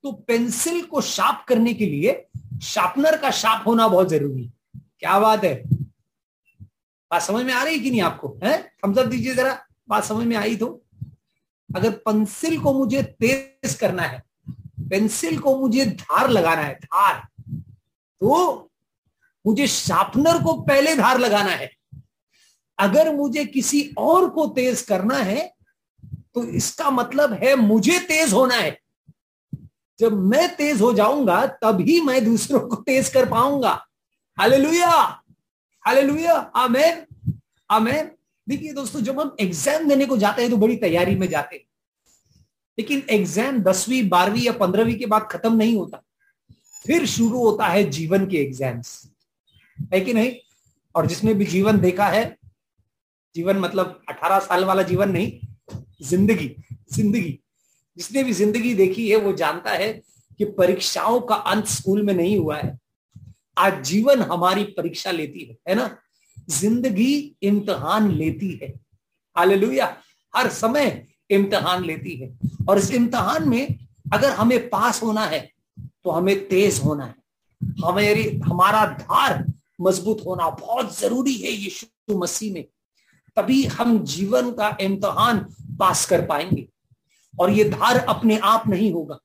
Speaker 1: तो पेंसिल को शार्प करने के लिए शार्पनर का शार्प होना बहुत ज़रूरी है। क्या बात है? बात समझ में आ रही कि नहीं आपको, है? थम्सअप दीजिए जरा, बात समझ में आई तो। अगर पेंसिल को मुझे तेज करना है पेंसिल को मुझे धार लगाना है, धार। तो मुझे शार्पनर को पहले धार लगाना है। अगर मुझे किसी और को तेज करना है तो इसका मतलब है मुझे तेज होना है। जब मैं तेज हो जाऊँगा, तभी मैं दूसरों को तेज कर पाऊँगा। हालेलुया! हालेलुया! आमेन! आमेन! देखिए दोस्तों, जब हम एग्ज़ाम देने को जाते हैं तो बड़ी तैयारी में जाते हैं। लेकिन एग्ज़ाम दसवीं, बारहवीं या पंद्रहवीं के बाद खत्म नहीं होता। फिर शुरू होता है जीवन के एग्ज़ाम्स। है कि नहीं? और जिसने भी जीवन देखा है, जीवन मतलब 18 साल वाला जीवन नहीं, ज़िंदगी ज़िंदगी। जिसने भी ज़िंदगी देखी है, वो जानता है कि परीक्षाओं का अंत स्कूल में नहीं हुआ है। आज जीवन हमारी परीक्षा लेती है है ना? ज़िंदगी इम्तहान लेती है। हालेलुया! हर समय इम्तहान लेती है। और इस इम्तहान में अगर हमें पास होना है तो हमें तेज होना है। हमारी हमारा धार मज़बूत होना बहुत ज़रूरी है यीशु मसीह में। तभी हम जीवन का इम्तहान पास कर पाएँगे। और ये धार अपने आप नहीं होगा।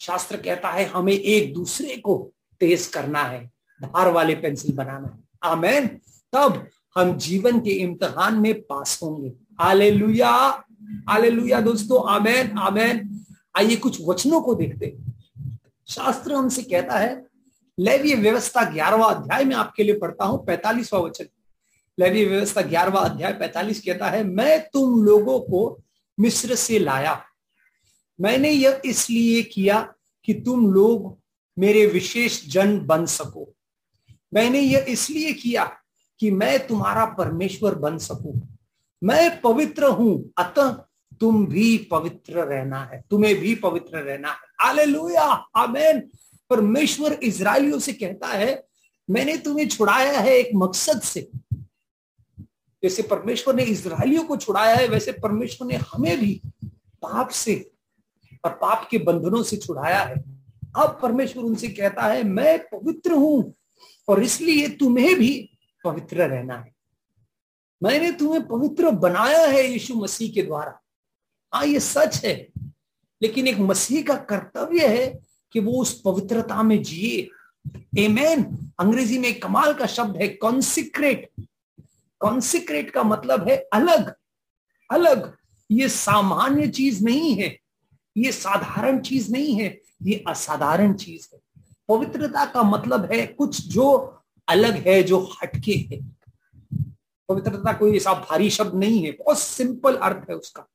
Speaker 1: शास्त्र कहता है, हमें एक दूसरे को तेज करना है। धार वाले पेंसिल बनाना है। आमेन। तब हम जीवन के इम्तहान में पास होंगे। आले लुया आले दोस्तों, आमेन आमेन। आइए कुछ वचनों को देखते शास्त्र हमसे कहता है, लैवीय व्यवस्था ग्यारहवा अध्याय में आपके लिए पढ़ता हूँ, पैतालीसवा वचन। लैवीय व्यवस्था ग्यारहवा अध्याय, पैतालीस कहता है, मैं तुम लोगों को मिस्र से लाया। मैंने यह इसलिए किया कि तुम लोग मेरे विशेष जन बन सको। मैंने यह इसलिए किया कि मैं तुम्हारा परमेश्वर बन सकूँ। मैं पवित्र हूँ, अतः तुम भी पवित्र रहना है, तुम्हें भी पवित्र रहना है। आलेलुया आमेन। परमेश्वर इसराइलियों से कहता है, मैंने तुम्हें छुड़ाया है एक मकसद से। जैसे परमेश्वर ने इसराइलियों को छुड़ाया है, वैसे परमेश्वर ने हमें भी पाप से और पाप के बंधनों से छुड़ाया है। अब परमेश्वर उनसे कहता है, मैं पवित्र हूँ और इसलिए तुम्हें भी पवित्र रहना है। मैंने तुम्हें पवित्र बनाया है यीशु मसीह के द्वारा। हाँ ये सच है। लेकिन एक मसीह का कर्तव्य है कि वो उस पवित्रता में जिए। एमेन अंग्रेज़ी में कमाल का शब्द है कॉन्सिक्रेट कॉन्सिक्रेट का मतलब है अलग। अलग। ये सामान्य चीज़ नहीं है। ये साधारण चीज़ नहीं है। ये असाधारण चीज़ है। पवित्रता का मतलब है कुछ जो अलग है, जो हटके है। पवित्रता कोई ऐसा भारी शब्द नहीं है बहुत सिंपल अर्थ है उसका।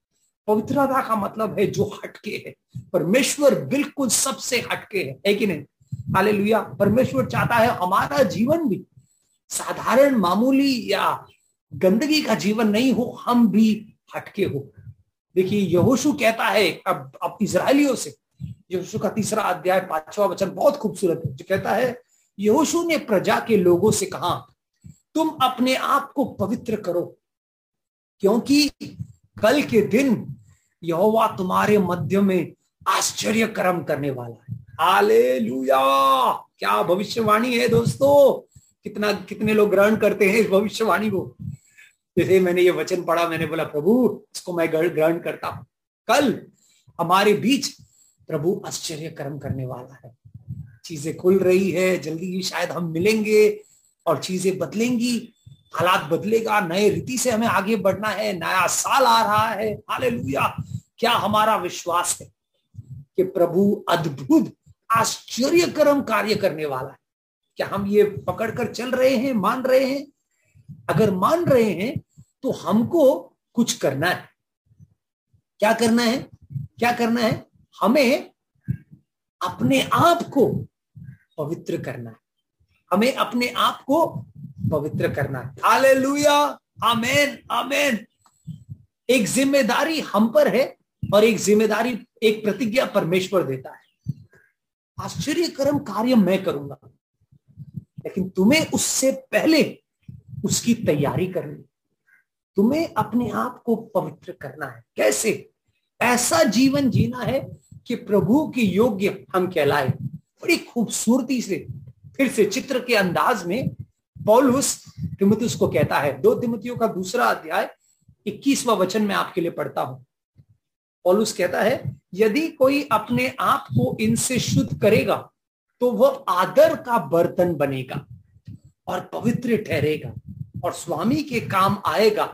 Speaker 1: पवित्रता का मतलब है जो हटके है। परमेश्वर बिल्कुल सबसे हटके है, है कि नहीं? हालेलुया। परमेश्वर चाहता है हमारा जीवन भी साधारण मामूली या गंदगी का जीवन नहीं हो हम भी हटके हो। देखिए यहोशु कहता है अब अब इसराइलियों से यहोशु का तीसरा अध्याय पांचवा वचन बहुत खूबसूरत है। जो कहता है यहोशु ने प्रजा के लोगों से कहा तुम अपने आप को पवित्र करो, क्योंकि कल के दिन यहोवा तुम्हारे मध्य में आश्चर्य कर्म करने वाला है। हाले क्या भविष्यवाणी है दोस्तों? कितना, कितने लोग ग्रहण करते हैं इस भविष्यवाणी को? जैसे मैंने ये वचन पढ़ा, मैंने बोला, प्रभु, इसको मैं ग्रहण करता हूँ। कल हमारे बीच प्रभु आश्चर्य कर्म करने वाला है। चीज़ें खुल रही है, जल्दी ही शायद हम मिलेंगे। और चीज़ें बदलेंगी, हालात बदलेगा, नए रीति से हमें आगे बढ़ना है, नया साल आ रहा है। हाले क्या हमारा विश्वास है कि प्रभु अद्भुत, आश्चर्यकरम कार्य करने वाला है? क्या हम ये पकड़कर चल रहे हैं, मान रहे हैं? अगर मान रहे हैं तो हमको कुछ करना है। क्या करना है? क्या करना है? हमें अपने आप को पवित्र करना है। हमें अपने आप को पवित्र करना है। हाले आमेन आमेन। एक ज़िम्मेदारी हम पर है और एक ज़िम्मेदारी, एक प्रतिज्ञा परमेश्वर देता है। आश्चर्य कर्म कार्य मैं करूँगा, लेकिन तुम्हें उससे पहले उसकी तैयारी करनी तुम्हें अपने आप को पवित्र करना है। कैसे? ऐसा जीवन जीना है कि प्रभु के योग्य हम कहलाए। बड़ी खूबसूरती से फिर से चित्र के अंदाज में पौलुस तिमुतुस को कहता है। दो तिमुतियों का दूसरा अध्याय इक्कीसवा वचन में आपके लिए पढ़ता हूँ। पौलुस कहता है, यदि कोई अपने आप को इनसे शुद्ध करेगा तो वह आदर का बर्तन बनेगा और पवित्र ठहरेगा और स्वामी के काम आएगा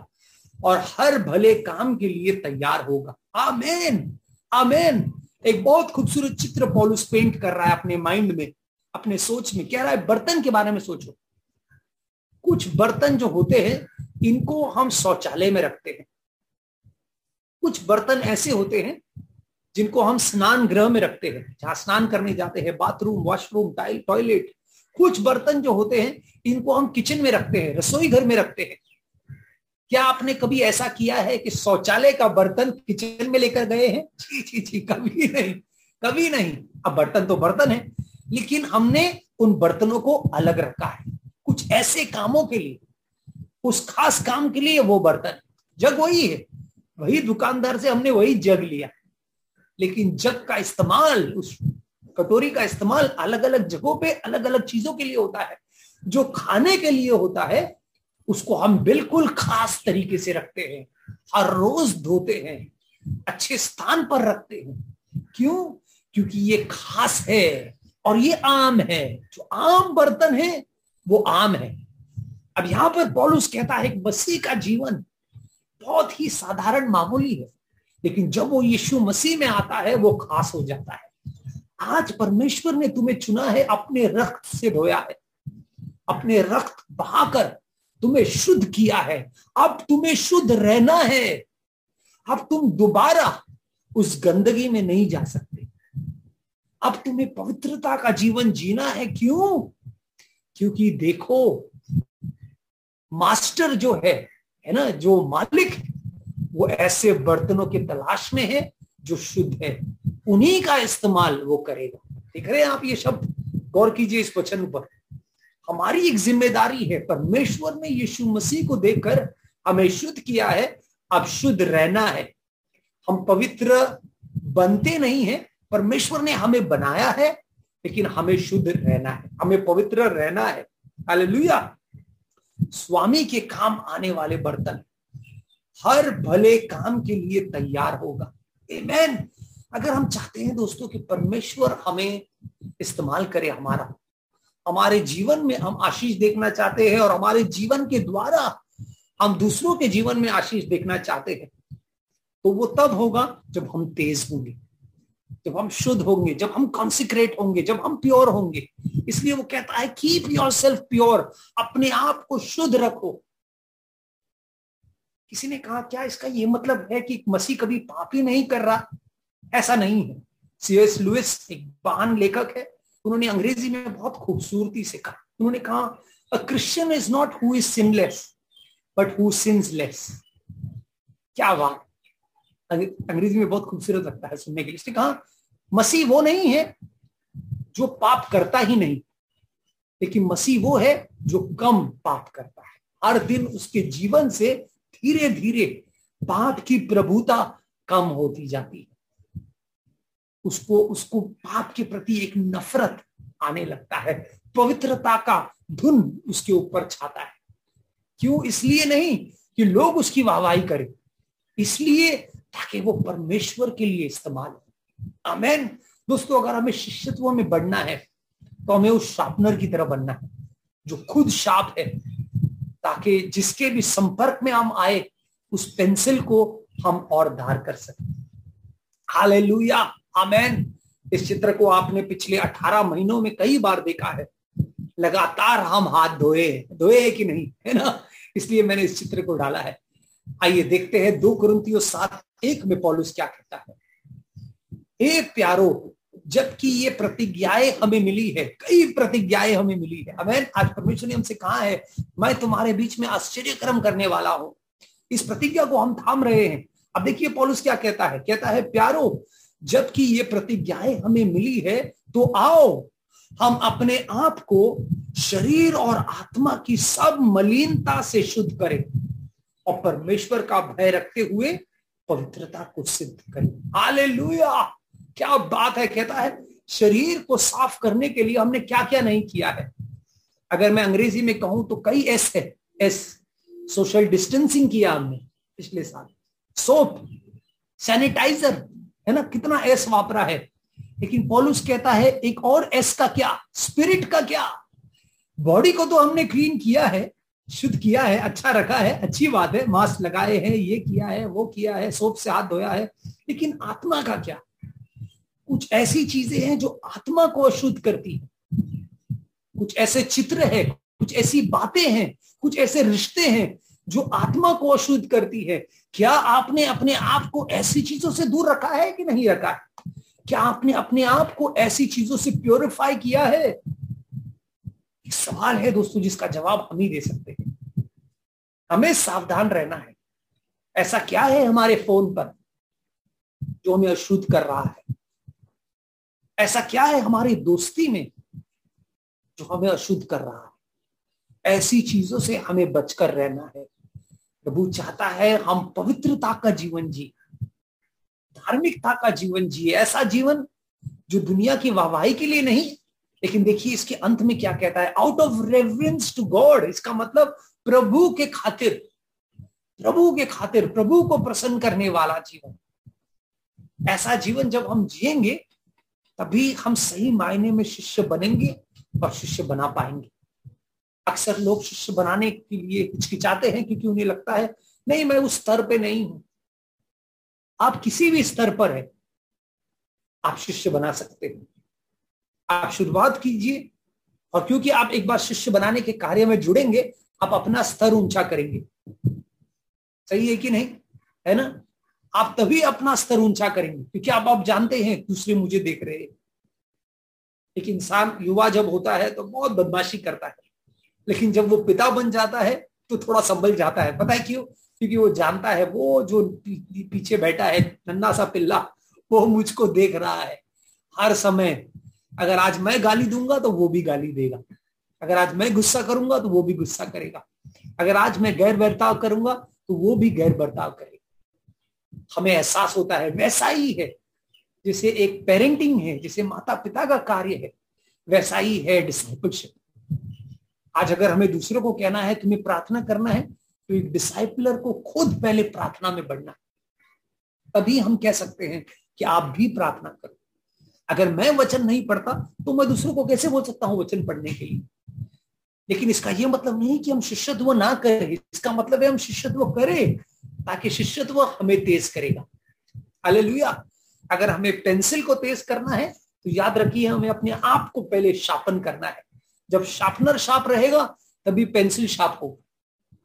Speaker 1: और हर भले काम के लिए तैयार होगा। आमेन। आमेन। एक बहुत खूबसूरत चित्र पॉलुस पेंट कर रहा है अपने माइंड में। अपने सोच में कह रहा है, बर्तन के बारे में सोचो। कुछ बर्तन जो होते हैं, इनको हम शौचालय में रखते हैं। कुछ बर्तन ऐसे होते हैं, जिनको हम स्नान गृह में रखते हैं। जहाँ स्नान करने जाते हैं, बाथरूम, वॉशरूम टॉयलेट, कुछ बर्तन जो होते हैं, इनको हम किचन में रखते हैं, रसोई घर में रखते हैं। क्या आपने कभी ऐसा किया है कि शौचालय का बर्तन किचन में लेकर गए हैं? जी जी जी, कभी नहीं कभी नहीं। अब बर्तन तो बर्तन है। लेकिन हमने उन बर्तनों को अलग रखा है। कुछ ऐसे कामों के लिए, उस खास काम के लिए वो बर्तन। जग वही है। वही दुकानदार से हमने वही जग लिया। लेकिन जग का इस्तेमाल, उस कटोरी का इस्तेमाल अलग अलग जगहों पे अलग अलग चीज़ों के लिए होता है। जो खाने के लिए होता है, उसको हम बिल्कुल खास तरीके से रखते हैं। हर रोज धोते हैं। अच्छे स्थान पर रखते हैं। क्यों? क्योंकि ये खास है। और ये आम है। जो आम बर्तन है, वो आम है। अब यहाँ पर पॉलुस कहता है मसीह का जीवन बहुत ही साधारण मामूली है, लेकिन जब वो यीशु मसीह में आता है, वो खास हो जाता है। आज परमेश्वर ने तुम्हें चुना है, अपने रक्त से धोया है। अपने रक्त बहाकर तुम्हें शुद्ध किया है। अब तुम्हें शुद्ध रहना है। अब तुम दोबारा उस गंदगी में नहीं जा सकते। अब तुम्हें पवित्रता का जीवन जीना है क्यों? क्योंकि देखो, मास्टर जो है है ना, जो मालिक, वो ऐसे बर्तनों की तलाश में है जो शुद्ध है। उन्हीं का इस्तेमाल वो करेगा। देख रहे हैं आप ये शब्द? गौर कीजिए इस वचन पर। हमारी एक ज़िम्मेदारी है, परमेश्वर ने यीशु मसीह को देखकर हमें शुद्ध किया है। अब शुद्ध रहना है। हम पवित्र बनते नहीं है परमेश्वर ने हमें बनाया है, लेकिन हमें शुद्ध रहना है, हमें पवित्र रहना है। हालेलुया। स्वामी के काम आने वाले बर्तन, हर भले काम के लिए तैयार होगा। Amen. अगर हम चाहते हैं दोस्तों कि परमेश्वर हमें इस्तेमाल करे हमारा, हमारे जीवन में हम आशीष देखना चाहते हैं और हमारे जीवन के द्वारा हम दूसरों के जीवन में आशीष देखना चाहते हैं तो वो तब होगा जब हम तेज होंगे। जब हम शुद्ध होंगे, जब हम कॉन्सिक्रेट होंगे, जब हम प्योर होंगे, इसलिए वो कहता है कीप योर सेल्फ प्योर अपने आप को शुद्ध रखो. किसी ने कहा, क्या इसका ये मतलब है कि मसीह कभी पाप नहीं कर रहा? ऐसा नहीं है। सीएस लुइस एक महान लेखक है। उन्होंने अंग्रेज़ी में बहुत खूबसूरती से कहा। उन्होंने कहा a Christian is not who is sinless but who sins less क्या बात अंग्रेज़ी में बहुत खूबसूरत लगता है सुनने के लिए। इसने कहा, मसीह वो नहीं है जो पाप करता ही नहीं, लेकिन मसीह वो है जो कम पाप करता है। हर दिन उसके जीवन से धीरे धीरे पाप की प्रभुता कम होती जाती है। उसको उसको पाप के प्रति एक नफरत आने लगता है। पवित्रता का धुन उसके ऊपर छाता है। क्यों? इसलिए नहीं कि लोग उसकी वाहवाही करें। इसलिए ताकि वो परमेश्वर के लिए इस्तेमाल हो। अमेन दोस्तों, अगर हमें शिष्यत्व में बढ़ना है तो हमें उस शार्पनर की तरह बनना है, जो खुद शाप है, ताकि जिसके भी संपर्क में हम आए, उस पेंसिल को हम और धार कर सके। हालेलुया। आमेन। इस चित्र को आपने पिछले 18 महीनों में कई बार देखा है। लगातार हम हाथ धोए धोए कि नहीं? है ना? इसलिए मैंने इस चित्र को डाला है। आइए देखते हैं दो कुरुतियों सात एक में पॉलुस क्या कहता है। एक प्यारो, जबकि ये प्रतिज्ञाएँ हमें मिली है, कई प्रतिज्ञाएँ हमें मिली है। हमें आज परमेश्वर ने हमसे कहा है, मैं तुम्हारे बीच में आश्चर्यक्रम करने वाला हूँ। इस प्रतिज्ञा को हम थाम रहे हैं। अब देखिए पॉलुस क्या कहता है। कहता है, प्यारो, जबकि ये प्रतिज्ञाएँ हमें मिली है तो आओ, हम अपने आप को शरीर और आत्मा की सब मलिनता से शुद्ध करें। और परमेश्वर का भय रखते हुए पवित्रता को सिद्ध करें। हाले क्या बात है, कहता है, शरीर को साफ़ करने के लिए हमने क्या क्या नहीं किया है? अगर मैं अंग्रेज़ी में कहूँ तो कई एस है। एस, सोशल डिस्टेंसिंग किया हमने पिछले साल। सोप, सैनिटाइजर, है ना? कितना एस वापरा है। लेकिन पोलुस कहता है, एक और एस का क्या? स्पिरिट का क्या? बॉडी को तो हमने क्लीन किया है शुद्ध किया है अच्छा रखा है, अच्छी बात है, मास्क लगाए हैं, ये किया है, वो किया है, सोप से हाथ धोया है, लेकिन आत्मा का क्या? कुछ ऐसी चीज़ें हैं जो आत्मा को अशुद्ध करती है। कुछ ऐसे चित्र है, कुछ ऐसी बातें हैं, कुछ ऐसे रिश्ते हैं जो आत्मा को अशुद्ध करती है। क्या आपने अपने आप को ऐसी चीज़ों से दूर रखा है कि नहीं रखा है? क्या आपने अपने आप को ऐसी चीज़ों से प्योरिफाई किया है? सवाल है दोस्तों, जिसका जवाब हम ही दे सकते हैं। हमें सावधान रहना है। ऐसा क्या है हमारे फ़ोन पर जो हमें अशुद्ध कर रहा है? ऐसा क्या है हमारी दोस्ती में जो हमें अशुद्ध कर रहा है? ऐसी चीज़ों से हमें बचकर रहना है। प्रभु चाहता है हम पवित्रता का जीवन जी धार्मिकता का जीवन जिए। ऐसा जीवन जो दुनिया की वाहवाही के लिए नहीं लेकिन देखिए इसके अंत में क्या कहता है? Out of reverence to God इसका मतलब प्रभु के खातिर, प्रभु के खातिर, प्रभु को प्रसन्न करने वाला जीवन। ऐसा जीवन जब हम जिएँगे, तभी हम सही मायने में शिष्य बनेंगे और शिष्य बना पाएँगे। अक्सर लोग शिष्य बनाने के लिए हिचकिचाते हैं क्योंकि उन्हें लगता है, नहीं, मैं उस स्तर पे नहीं हूँ। आप किसी भी स्तर पर है, आप शिष्य बना सकते हैं। आप शुरुआत कीजिए और क्योंकि आप एक बार शिष्य बनाने के कार्य में जुड़ेंगे, आप अपना स्तर ऊँचा करेंगे। सही है कि नहीं? है ना? आप तभी अपना स्तर ऊँचा करेंगे, क्योंकि आप आप जानते हैं, दूसरे मुझे देख रहे हैं। एक इंसान युवा जब होता है तो बहुत बदमाशी करता है। लेकिन जब वो पिता बन जाता है तो थोड़ा संभल जाता है। पता है क्यों? क्योंकि वो जानता है, वो जो पीछे बैठा है नन्ना सा पिल्ला, वो मुझको देख रहा है। हर समय अगर आज मैं गाली दूँगा तो वो भी गाली देगा। अगर आज मैं गुस्सा करूँगा तो वो भी गुस्सा करेगा। अगर आज मैं गैर बर्ताव करूँगा तो वो भी गैर बर्ताव करेगा। हमें एहसास होता है, वैसा ही है। जिसे एक पेरेंटिंग है, जिसे माता पिता का कार्य है, वैसा ही है डिसाइपलशिप आज अगर हमें दूसरों को कहना है, तुम्हें प्रार्थना करना है तो एक डिसाइपलर को खुद पहले प्रार्थना में बढ़ना है। तभी हम कह सकते हैं कि आप भी प्रार्थना करो। अगर मैं वचन नहीं पढ़ता तो मैं दूसरों को कैसे बोल सकता हूँ वचन पढ़ने के लिए? लेकिन इसका यह मतलब नहीं कि हम शिष्यत्व ना करें। इसका मतलब है हम शिष्यत्व करें, ताकि शिष्यत्व हमें तेज करेगा। हालेलुया। अगर हमें पेंसिल को तेज करना है तो याद रखिए, हमें अपने आप को पहले शापन करना है। जब शार्पनर शार्प रहेगा, तभी पेंसिल शार्प हो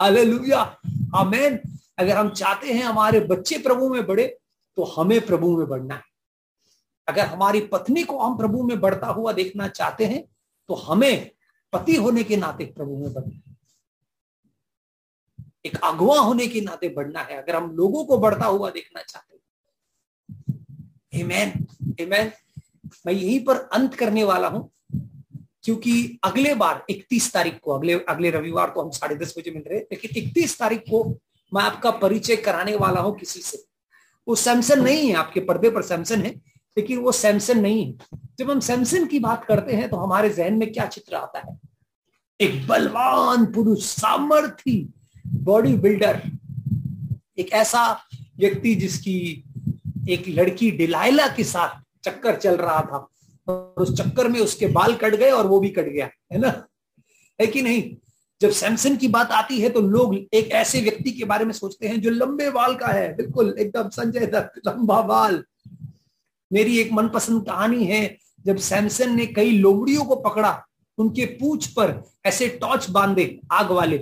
Speaker 1: हालेलुया। आमेन। अगर हम चाहते हैं हमारे बच्चे प्रभु में बढ़े तो हमें प्रभु में बढ़ना है। अगर हमारी पत्नी को हम प्रभु में बढ़ता हुआ देखना चाहते हैं तो हमें पति होने के नाते प्रभु में बढ़ना है। एक अगवा होने के नाते बढ़ना है, अगर हम लोगों को बढ़ता हुआ देखना चाहते हैं। एमेन मैं यहीं पर अंत करने वाला हूँ, क्योंकि अगले बार 31 तारीख को, अगले अगले रविवार को हम साढ़े दस बजे मिल रहे लेकिन 31 तारीख को मैं आपका परिचय कराने वाला हूँ किसी से। वो सैमसन नहीं है, आपके पर्दे पर सैमसन है लेकिन वो सैमसन नहीं है। जब हम सैमसन की बात करते हैं तो हमारे जहन में क्या चित्र आता है? एक बलवान पुरुष, सामर्थी बॉडी बिल्डर एक ऐसा व्यक्ति जिसकी एक लड़की डिलाइला के साथ चक्कर चल रहा था और उस चक्कर में उसके बाल कट गए और वो भी कट गया, है ना? है कि नहीं? जब सैमसन की बात आती है तो लोग एक ऐसे व्यक्ति के बारे में सोचते हैं जो लंबे बाल का है। बिल्कुल, एकदम संजय दत्त, लंबा बाल मेरी एक मनपसंद कहानी है, जब सैमसन ने कई लोमड़ियों को पकड़ा, उनके पूछ पर ऐसे टॉर्च बांधे आग वाले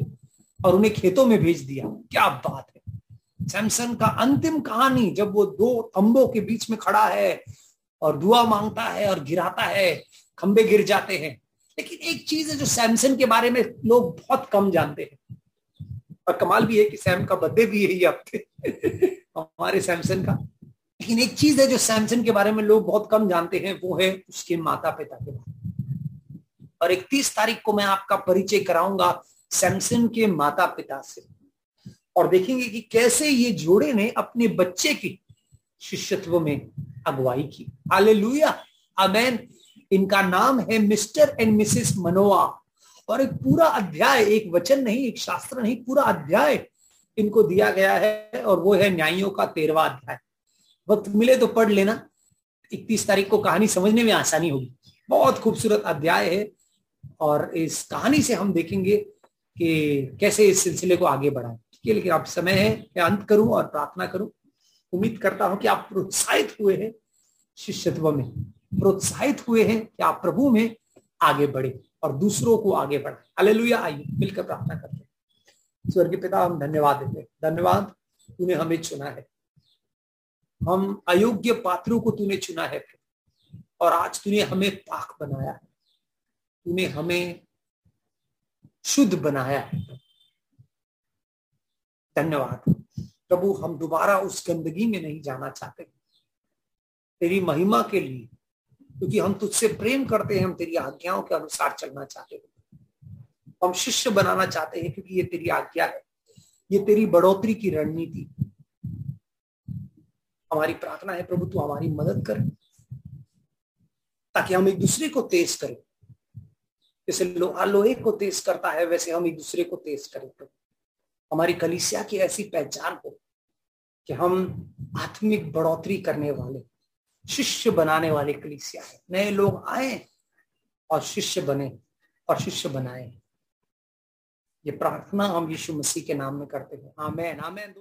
Speaker 1: और उन्हें खेतों में भेज दिया। क्या बात है। सैमसन का अंतिम कहानी, जब वो दो खंबों के बीच में खड़ा है और दुआ माँगता है और गिराता है खंबे गिर जाते हैं। लेकिन एक चीज़ है जो सैमसन के बारे में लोग बहुत कम जानते हैं। और कमाल भी है कि सैम का बर्थडे भी यही हफ़्ते हमारे सैमसन का लेकिन एक चीज़ है जो सैमसन के बारे में लोग बहुत कम जानते हैं, वो है उसके माता पिता के बारे में। और इकतीस तारीख को मैं आपका परिचय कराऊँगा सैमसन के माता पिता से। और देखेंगे कि कैसे ये जोड़े ने अपने बच्चे की शिष्यत्व में अगुवाई की। हालेलुया अमेन इनका नाम है मिस्टर एंड मिसेस मनोआ। और एक पूरा अध्याय, एक वचन नहीं, एक शास्त्र नहीं, पूरा अध्याय इनको दिया गया है और वो है न्यायियों का तेरवा अध्याय। वक्त मिले तो पढ़ लेना। इकतीस तारीख को कहानी समझने में आसानी होगी। बहुत खूबसूरत अध्याय है और इस कहानी से हम देखेंगे कि कैसे इस सिलसिले को आगे बढ़ाएँ। ठीक है, लेकिन अब समय है, मैं अंत करूँ और प्रार्थना करूँ। उम्मीद करता हूँ कि आप प्रोत्साहित हुए हैं शिष्यत्व में। प्रोत्साहित हुए हैं कि आप प्रभु में आगे बढ़े और दूसरों को आगे बढ़े हालेलुया, आइए मिलकर प्रार्थना करते हैं। स्वर्गीय पिता, हम धन्यवाद देते हैं। धन्यवाद, तूने हमें चुना है। हम अयोग्य पात्रों को तूने चुना है और आज तूने हमें पाक बनाया है। तूने हमें शुद्ध बनाया है। धन्यवाद। प्रभु, हम दोबारा उस गंदगी में नहीं जाना चाहते। तेरी महिमा के लिए, क्योंकि हम तुझसे प्रेम करते हैं, हम तेरी आज्ञाओं के अनुसार चलना चाहते हैं। हम शिष्य बनाना चाहते हैं, क्योंकि ये तेरी आज्ञा है। ये तेरी बढ़ोतरी की रणनीति। हमारी प्रार्थना है, प्रभु, तू हमारी मदद कर, ताकि हम एक दूसरे को तेज करें। जैसे लोहा लोहे को तेज करता है, वैसे हम एक दूसरे को तेज करें, प्रभु। हमारी कलिसिया की ऐसी पहचान हो कि हम आत्मिक बढ़ोतरी करने वाले, शिष्य बनाने वाले कलिसिया है। नए लोग आए और शिष्य बने, और शिष्य बनाए। ये प्रार्थना हम यीशु मसीह के नाम में करते हैं। आमेन आमेन।